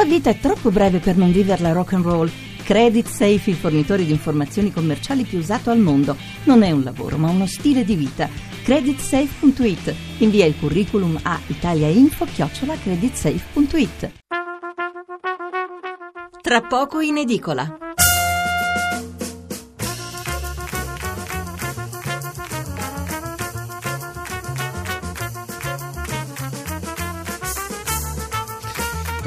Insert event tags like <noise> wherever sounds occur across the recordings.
La vita è troppo breve per non viverla rock and roll. Credit Safe, il fornitore di informazioni commerciali più usato al mondo. Non è un lavoro, ma uno stile di vita. Creditsafe.it. Invia il curriculum a italiainfo-creditsafe.it. Tra poco in edicola.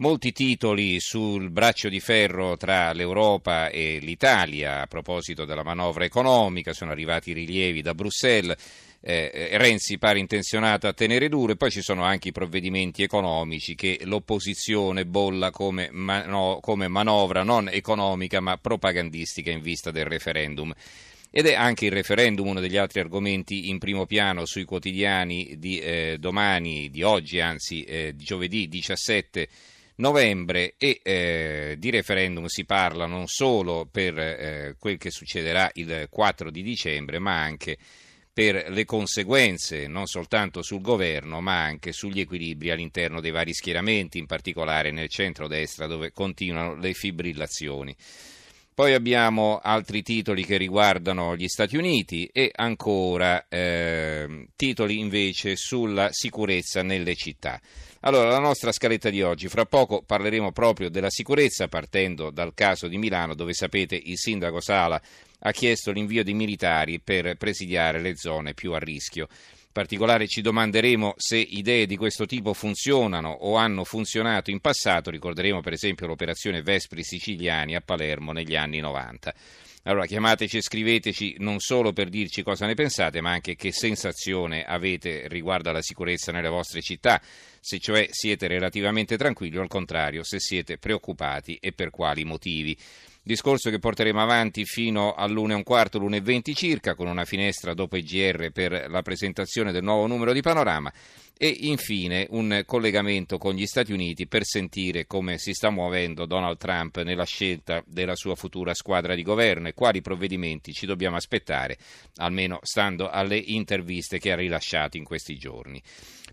Molti titoli sul braccio di ferro tra l'Europa e l'Italia a proposito della manovra economica, sono arrivati rilievi da Bruxelles eh, eh, Renzi pare intenzionato a tenere duro e poi ci sono anche i provvedimenti economici che l'opposizione bolla come, mano, come manovra non economica ma propagandistica in vista del referendum. Ed è anche il referendum uno degli altri argomenti in primo piano sui quotidiani di eh, domani, di oggi, anzi eh, giovedì 17 novembre e eh, di referendum si parla non solo per eh, quel che succederà il 4 di dicembre, ma anche per le conseguenze non soltanto sul governo ma anche sugli equilibri all'interno dei vari schieramenti, in particolare nel centro-destra dove continuano le fibrillazioni. Poi abbiamo altri titoli che riguardano gli Stati Uniti e ancora eh, titoli invece sulla sicurezza nelle città. Allora, la nostra scaletta di oggi, fra poco parleremo proprio della sicurezza partendo dal caso di Milano dove sapete il sindaco Sala ha chiesto l'invio di militari per presidiare le zone più a rischio. In particolare ci domanderemo se idee di questo tipo funzionano o hanno funzionato in passato, ricorderemo per esempio l'operazione Vespri Siciliani a Palermo negli anni 90. Allora chiamateci e scriveteci non solo per dirci cosa ne pensate, ma anche che sensazione avete riguardo alla sicurezza nelle vostre città, se cioè siete relativamente tranquilli o al contrario se siete preoccupati e per quali motivi discorso che porteremo avanti fino all'1 e un quarto, l'1 e 20 circa, con una finestra dopo i GR per la presentazione del nuovo numero di Panorama e infine un collegamento con gli Stati Uniti per sentire come si sta muovendo Donald Trump nella scelta della sua futura squadra di governo e quali provvedimenti ci dobbiamo aspettare, almeno stando alle interviste che ha rilasciato in questi giorni.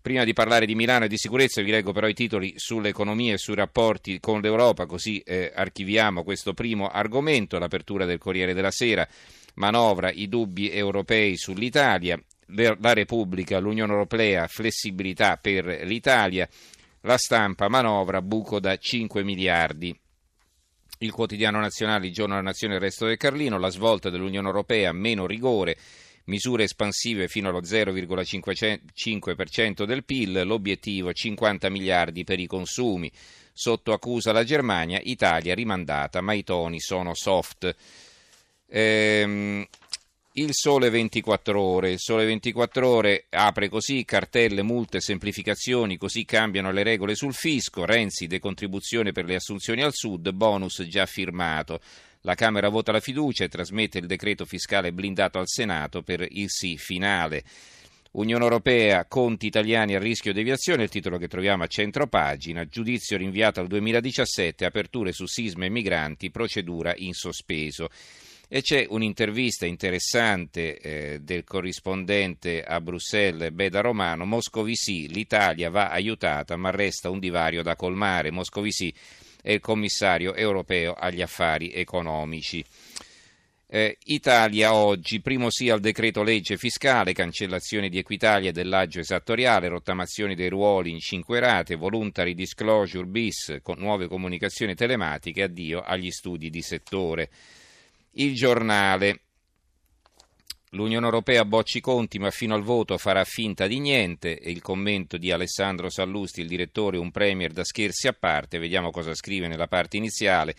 Prima di parlare di Milano e di sicurezza vi leggo però i titoli sull'economia e sui rapporti con l'Europa, così eh, archiviamo questo primo argomento, l'apertura del Corriere della Sera, manovra i dubbi europei sull'Italia, la Repubblica, l'Unione Europea, flessibilità per l'Italia, la stampa, manovra, buco da 5 miliardi. Il quotidiano nazionale, il giorno della nazione, il resto del Carlino, la svolta dell'Unione Europea, meno rigore misure espansive fino allo 0,5% del PIL, l'obiettivo 50 miliardi per i consumi. Sotto accusa la Germania, Italia rimandata, ma i toni sono soft. Ehm, il Sole 24 Ore. Il Sole 24 Ore apre così cartelle, multe, semplificazioni, così cambiano le regole sul fisco. Renzi, decontribuzione per le assunzioni al Sud, bonus già firmato. La Camera vota la fiducia e trasmette il decreto fiscale blindato al Senato per il sì finale. Unione Europea, conti italiani a rischio deviazione, il titolo che troviamo a centro pagina, giudizio rinviato al 2017, aperture su sisma e migranti, procedura in sospeso. E c'è un'intervista interessante eh, del corrispondente a Bruxelles, Beda Romano, Moscovici, l'Italia va aiutata ma resta un divario da colmare. Moscovici è il commissario europeo agli affari economici. Eh, Italia oggi, primo sì al decreto legge fiscale, cancellazione di Equitalia e dell'aggio esattoriale, rottamazioni dei ruoli in cinque rate, voluntary disclosure bis, con nuove comunicazioni telematiche, addio agli studi di settore. Il giornale, L'Unione Europea bocci conti ma fino al voto farà finta di niente e il commento di Alessandro Sallusti, il direttore, un premier da scherzi a parte, vediamo cosa scrive nella parte iniziale.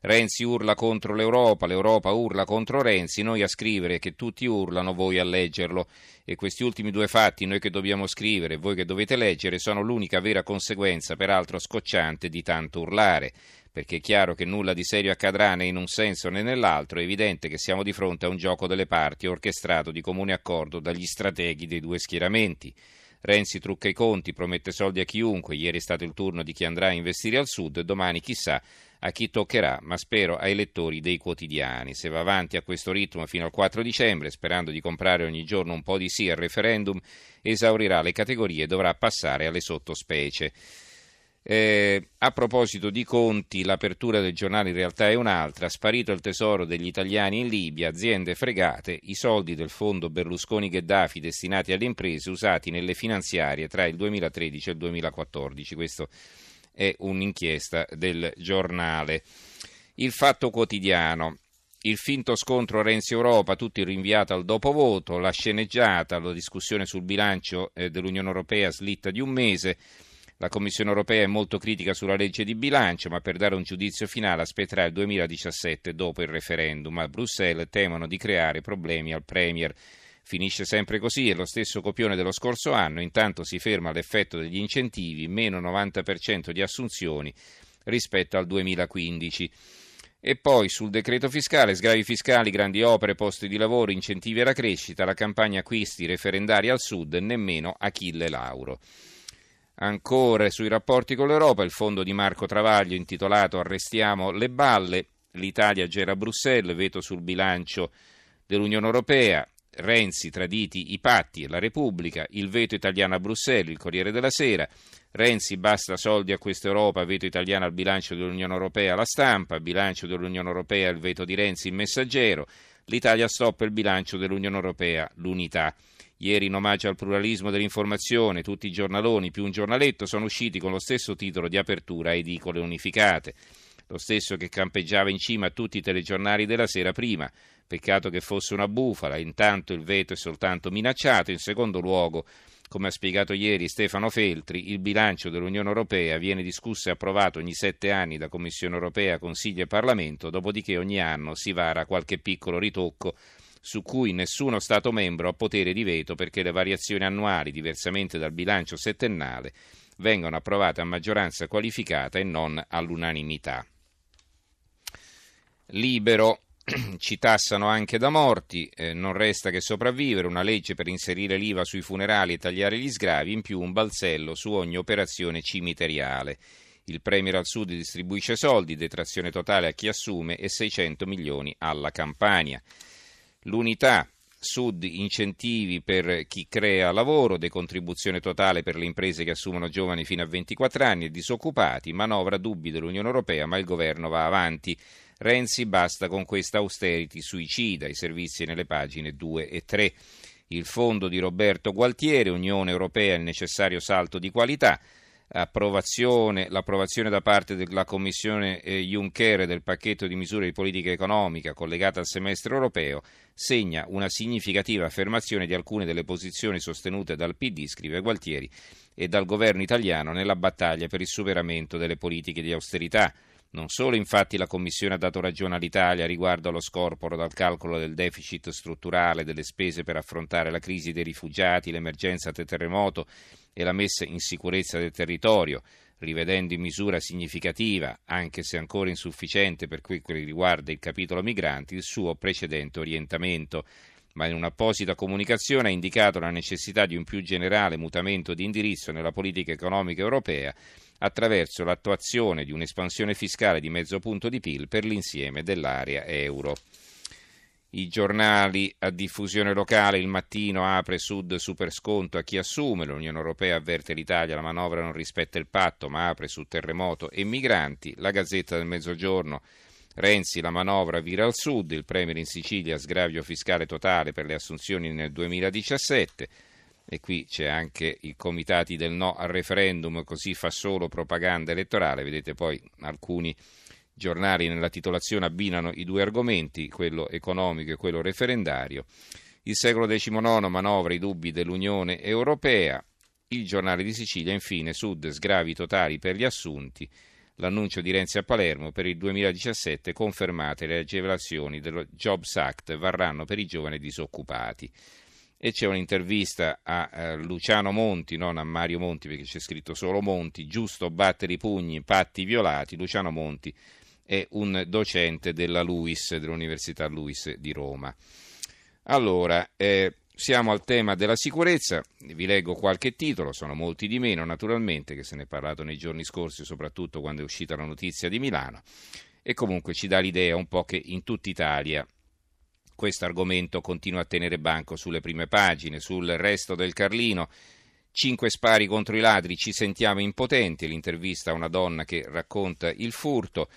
Renzi urla contro l'Europa, l'Europa urla contro Renzi, noi a scrivere che tutti urlano, voi a leggerlo. E questi ultimi due fatti, noi che dobbiamo scrivere voi che dovete leggere, sono l'unica vera conseguenza, peraltro scocciante, di tanto urlare perché è chiaro che nulla di serio accadrà né in un senso né nell'altro, è evidente che siamo di fronte a un gioco delle parti orchestrato di comune accordo dagli strateghi dei due schieramenti. Renzi trucca i conti, promette soldi a chiunque, ieri è stato il turno di chi andrà a investire al sud, domani chissà a chi toccherà, ma spero ai lettori dei quotidiani. Se va avanti a questo ritmo fino al 4 dicembre, sperando di comprare ogni giorno un po' di sì al referendum, esaurirà le categorie e dovrà passare alle sottospecie. Eh, a proposito di conti, l'apertura del giornale in realtà è un'altra. Sparito il tesoro degli italiani in Libia, aziende fregate, i soldi del fondo Berlusconi-Gheddafi destinati alle imprese usati nelle finanziarie tra il 2013 e il 2014. Questo è un'inchiesta del giornale. Il fatto quotidiano. Il finto scontro Renzi-Europa, tutto rinviato al dopovoto, la sceneggiata, la discussione sul bilancio eh, dell'Unione Europea slitta di un mese. La Commissione europea è molto critica sulla legge di bilancio, ma per dare un giudizio finale aspetterà il 2017 dopo il referendum. A Bruxelles temono di creare problemi al Premier. Finisce sempre così, è lo stesso copione dello scorso anno, intanto si ferma l'effetto degli incentivi, meno 90% di assunzioni rispetto al 2015. E poi sul decreto fiscale, sgravi fiscali, grandi opere, posti di lavoro, incentivi alla crescita, la campagna acquisti referendari al sud, nemmeno Achille Lauro. Ancora sui rapporti con l'Europa, il fondo di Marco Travaglio intitolato Arrestiamo le balle, l'Italia gera Bruxelles, veto sul bilancio dell'Unione Europea, Renzi traditi i patti e la Repubblica, il veto italiano a Bruxelles, il Corriere della Sera, Renzi basta soldi a questa Europa, veto italiano al bilancio dell'Unione Europea, la stampa, bilancio dell'Unione Europea, il veto di Renzi, il messaggero, l'Italia stoppa il bilancio dell'Unione Europea, l'unità. Ieri in omaggio al pluralismo dell'informazione, tutti i giornaloni più un giornaletto sono usciti con lo stesso titolo di apertura edicole unificate, lo stesso che campeggiava in cima a tutti i telegiornali della sera prima. Peccato che fosse una bufala, intanto il veto è soltanto minacciato, in secondo luogo come ha spiegato ieri Stefano Feltri, il bilancio dell'Unione Europea viene discusso e approvato ogni sette anni da Commissione Europea, Consiglio e Parlamento, dopodiché ogni anno si vara qualche piccolo ritocco su cui nessuno Stato membro ha potere di veto perché le variazioni annuali, diversamente dal bilancio settennale, vengono approvate a maggioranza qualificata e non all'unanimità. Libero <clears throat> ci tassano anche da morti, eh, non resta che sopravvivere, una legge per inserire l'IVA sui funerali e tagliare gli sgravi, in più un balzello su ogni operazione cimiteriale. Il Premier al Sud distribuisce soldi, detrazione totale a chi assume e 600 milioni alla Campania. L'unità Sud incentivi per chi crea lavoro, decontribuzione totale per le imprese che assumono giovani fino a 24 anni e disoccupati, manovra dubbi dell'Unione Europea, ma il governo va avanti. Renzi basta con questa austerity suicida, i servizi nelle pagine 2 e 3. Il fondo di Roberto Gualtieri, Unione Europea, il necessario salto di qualità approvazione, l'approvazione da parte della Commissione eh, Juncker del pacchetto di misure di politica economica collegata al semestre europeo segna una significativa affermazione di alcune delle posizioni sostenute dal PD, scrive Gualtieri, e dal governo italiano nella battaglia per il superamento delle politiche di austerità. Non solo infatti la Commissione ha dato ragione all'Italia riguardo allo scorporo dal calcolo del deficit strutturale delle spese per affrontare la crisi dei rifugiati, l'emergenza terremoto e la messa in sicurezza del territorio, rivedendo in misura significativa, anche se ancora insufficiente per quel che riguarda il capitolo migranti, il suo precedente orientamento. Ma in un'apposita comunicazione ha indicato la necessità di un più generale mutamento di indirizzo nella politica economica europea attraverso l'attuazione di un'espansione fiscale di mezzo punto di PIL per l'insieme dell'area euro. I giornali a diffusione locale, il mattino apre Sud super sconto a chi assume, l'Unione Europea avverte l'Italia, la manovra non rispetta il patto ma apre su terremoto e migranti, la Gazzetta del Mezzogiorno, Renzi la manovra vira al Sud, il Premier in Sicilia sgravio fiscale totale per le assunzioni nel 2017, e qui c'è anche i comitati del no al referendum, così fa solo propaganda elettorale, vedete poi alcuni giornali nella titolazione abbinano i due argomenti, quello economico e quello referendario. Il secolo XIX manovra i dubbi dell'Unione Europea, il giornale di Sicilia infine Sud sgravi totali per gli assunti, l'annuncio di Renzi a Palermo per il 2017 confermate le agevolazioni dello Jobs Act varranno per i giovani disoccupati e c'è un'intervista a eh, Luciano Monti, non a Mario Monti perché c'è scritto solo Monti, giusto battere i pugni, patti violati, Luciano Monti è un docente della LUIS, dell'Università LUIS di Roma. Allora, eh, siamo al tema della sicurezza, vi leggo qualche titolo, sono molti di meno naturalmente, che se ne è parlato nei giorni scorsi, soprattutto quando è uscita la notizia di Milano, e comunque ci dà l'idea un po' che in tutta Italia questo argomento continua a tenere banco sulle prime pagine, sul resto del Carlino. Cinque spari contro i ladri, ci sentiamo impotenti, l'intervista a una donna che racconta il furto.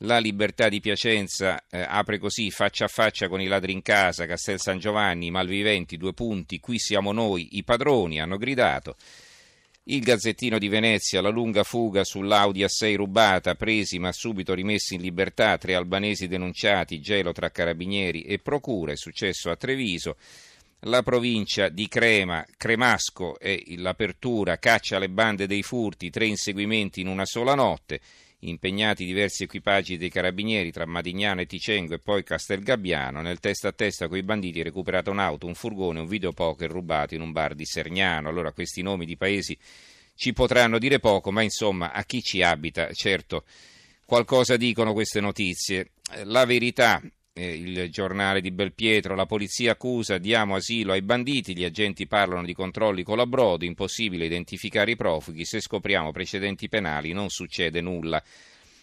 La libertà di Piacenza eh, apre così faccia a faccia con i ladri in casa, Castel San Giovanni, malviventi, due punti, qui siamo noi, i padroni, hanno gridato. Il Gazzettino di Venezia, la lunga fuga sull'Audi A6 rubata, presi ma subito rimessi in libertà, tre albanesi denunciati, gelo tra carabinieri e procure, successo a Treviso. La provincia di Crema, Cremasco e l'apertura, caccia alle bande dei furti, tre inseguimenti in una sola notte impegnati diversi equipaggi dei carabinieri tra Madignano e Ticengo e poi Castelgabbiano. Nel testa a testa con i banditi è recuperata un'auto, un furgone, un videopoker rubato in un bar di Sergnano. Allora questi nomi di paesi ci potranno dire poco, ma insomma a chi ci abita, certo, qualcosa dicono queste notizie. La verità eh, il giornale di Belpietro, la polizia accusa, diamo asilo ai banditi, gli agenti parlano di controlli con la Brodi, impossibile identificare i profughi, se scopriamo precedenti penali non succede nulla.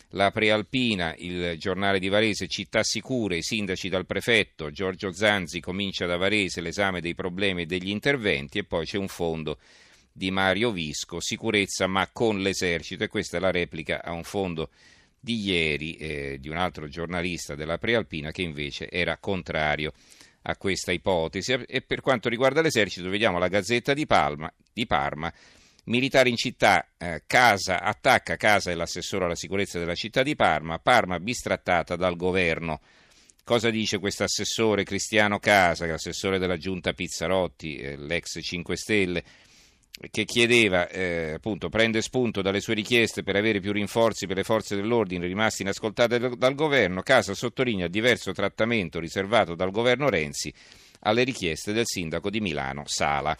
La Prealpina, il giornale di Varese, città sicure, i sindaci dal prefetto, Giorgio Zanzi comincia da Varese l'esame dei problemi e degli interventi e poi c'è un fondo di Mario Visco, sicurezza ma con l'esercito e questa è la replica a un fondo di ieri eh, di un altro giornalista della Prealpina che invece era contrario a questa ipotesi. E per quanto riguarda l'esercito, vediamo la Gazzetta di, Palma, di Parma. Militari in città, eh, casa, attacca casa e l'assessore alla sicurezza della città di Parma, Parma bistrattata dal governo. Cosa dice questo assessore Cristiano Casa, che è assessore della giunta Pizzarotti, eh, l'ex 5 Stelle? Che chiedeva, eh, appunto, prende spunto dalle sue richieste per avere più rinforzi per le forze dell'ordine rimasti inascoltate dal, governo, Casa sottolinea diverso trattamento riservato dal governo Renzi alle richieste del sindaco di Milano Sala.